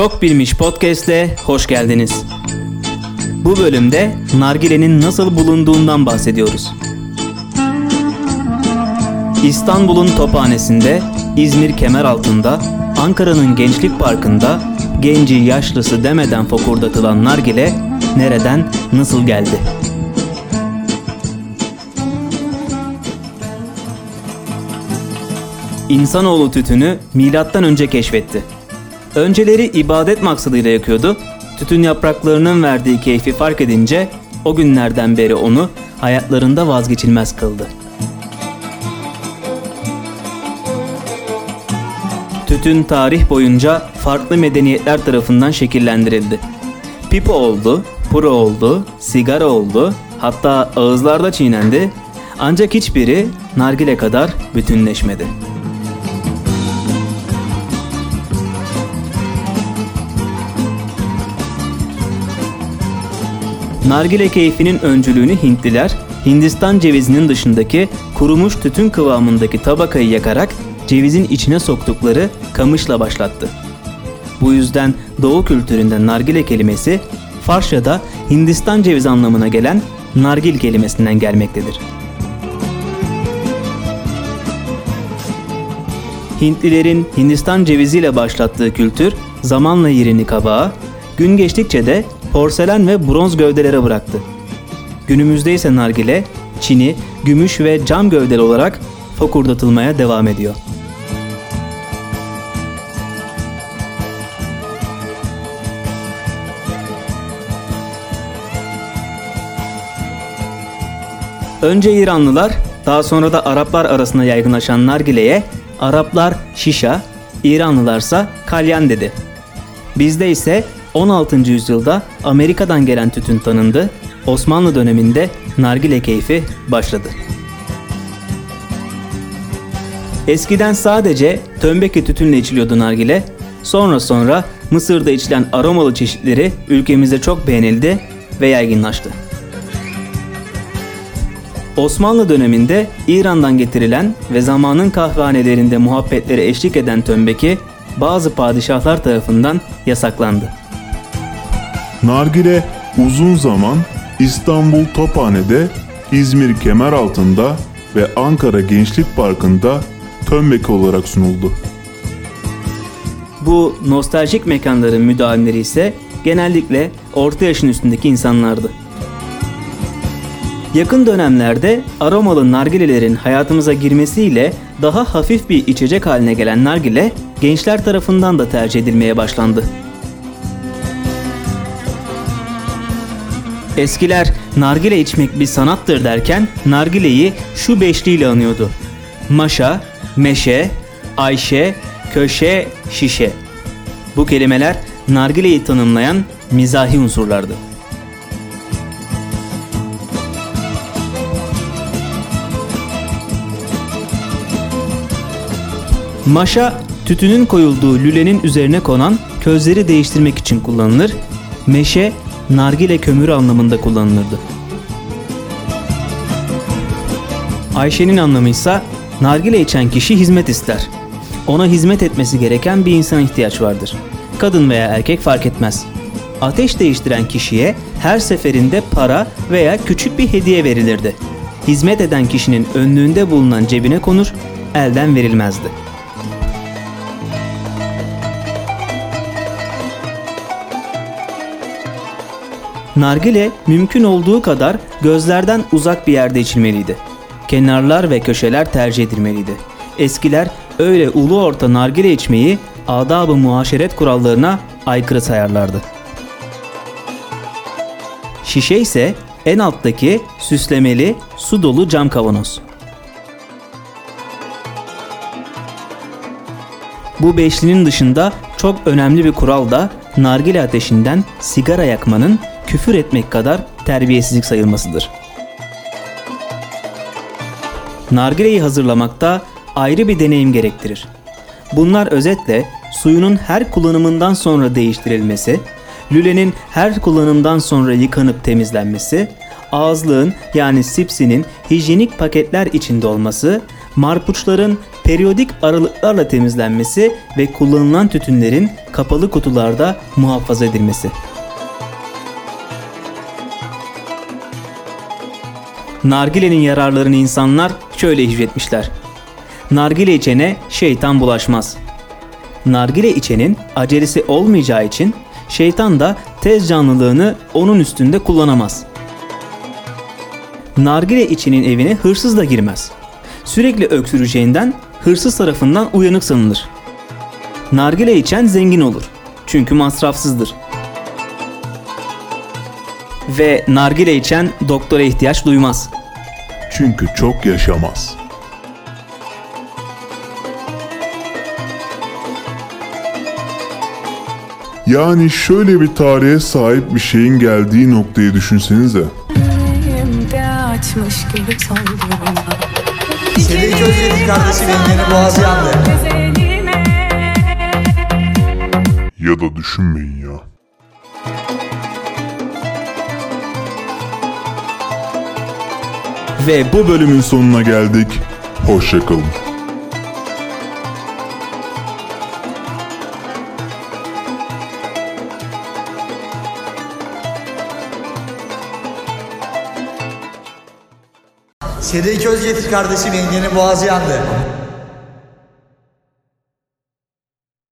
Çok Bilmiş Podcast'e hoş geldiniz. Bu bölümde nargilenin nasıl bulunduğundan bahsediyoruz. İstanbul'un Tophanesi'nde, İzmir Kemeraltı'nda, Ankara'nın Gençlik Parkı'nda genci yaşlısı demeden fokurdatılan nargile nereden nasıl geldi? İnsanoğlu tütünü milattan önce keşfetti. Önceleri ibadet maksadıyla yakıyordu. Tütün yapraklarının verdiği keyfi fark edince o günlerden beri onu hayatlarında vazgeçilmez kıldı. Tütün tarih boyunca farklı medeniyetler tarafından şekillendirildi. Pipo oldu, puro oldu, sigara oldu, hatta ağızlarda çiğnendi. Ancak hiçbiri nargile kadar bütünleşmedi. Nargile keyfinin öncülüğünü Hintliler, Hindistan cevizinin dışındaki kurumuş tütün kıvamındaki tabakayı yakarak cevizin içine soktukları kamışla başlattı. Bu yüzden Doğu kültüründe nargile kelimesi Farsça'da Hindistan cevizi anlamına gelen nargil kelimesinden gelmektedir. Hintlilerin Hindistan ceviziyle başlattığı kültür zamanla yerini kabağa, gün geçtikçe de porselen ve bronz gövdelere bıraktı. Günümüzde ise nargile, çini, gümüş ve cam gövdeli olarak fokurdatılmaya devam ediyor. Önce İranlılar, daha sonra da Araplar arasında yaygınlaşan nargileye Araplar şişa, İranlılarsa kalyan dedi. Bizde ise 16. yüzyılda Amerika'dan gelen tütün tanındı, Osmanlı döneminde nargile keyfi başladı. Eskiden sadece tömbeki tütünle içiliyordu nargile, sonra sonra Mısır'da içilen aromalı çeşitleri ülkemizde çok beğenildi ve yaygınlaştı. Osmanlı döneminde İran'dan getirilen ve zamanın kahvehanelerinde muhabbetlere eşlik eden tömbeki bazı padişahlar tarafından yasaklandı. Nargile uzun zaman İstanbul Tophane'de, İzmir Kemeraltı'nda ve Ankara Gençlik Parkı'nda tömbeki olarak sunuldu. Bu nostaljik mekanların müdavimleri ise genellikle orta yaşın üstündeki insanlardı. Yakın dönemlerde aromalı nargilelerin hayatımıza girmesiyle daha hafif bir içecek haline gelen nargile gençler tarafından da tercih edilmeye başlandı. Eskiler nargile içmek bir sanattır derken nargileyi şu beşliyle anıyordu. Maşa, meşe, Ayşe, köşe, şişe. Bu kelimeler nargileyi tanımlayan mizahi unsurlardı. Maşa tütünün koyulduğu lülenin üzerine konan közleri değiştirmek için kullanılır. Meşe nargile kömürü anlamında kullanılırdı. Ayşe'nin anlamı ise nargile içen kişi hizmet ister. Ona hizmet etmesi gereken bir insan ihtiyaç vardır. Kadın veya erkek fark etmez. Ateş değiştiren kişiye her seferinde para veya küçük bir hediye verilirdi. Hizmet eden kişinin önlüğünde bulunan cebine konur, elden verilmezdi. Nargile mümkün olduğu kadar gözlerden uzak bir yerde içilmeliydi. Kenarlar ve köşeler tercih edilmeliydi. Eskiler öyle ulu orta nargile içmeyi adab-ı muaşeret kurallarına aykırı sayarlardı. Şişe ise en alttaki süslemeli su dolu cam kavanoz. Bu beşlinin dışında çok önemli bir kural da nargile ateşinden sigara yakmanın küfür etmek kadar terbiyesizlik sayılmasıdır. Nargileyi hazırlamakta ayrı bir deneyim gerektirir. Bunlar özetle suyunun her kullanımından sonra değiştirilmesi, lülenin her kullanımdan sonra yıkanıp temizlenmesi, ağızlığın yani sipsinin hijyenik paketler içinde olması, marpuçların periyodik aralıklarla temizlenmesi ve kullanılan tütünlerin kapalı kutularda muhafaza edilmesi. Nargilenin yararlarını insanlar şöyle hicvetmişler. Nargile içene şeytan bulaşmaz. Nargile içenin acelesi olmayacağı için şeytan da tez canlılığını onun üstünde kullanamaz. Nargile içinin evine hırsız da girmez. Sürekli öksüreceğinden hırsız tarafından uyanık sanılır. Nargile içen zengin olur. Çünkü masrafsızdır. Ve nargile içen doktora ihtiyaç duymaz. Çünkü çok yaşamaz. Yani şöyle bir tarihe sahip bir şeyin geldiği noktayı düşünsenize. Elimde açmış gibi saldırma Seri közledik kardeşim yengeni boğazı yandı. Ya da düşünmeyin ya. Ve bu bölümün sonuna geldik. Hoşçakalın. Seri köz getir kardeşim yengeni boğazı yandı.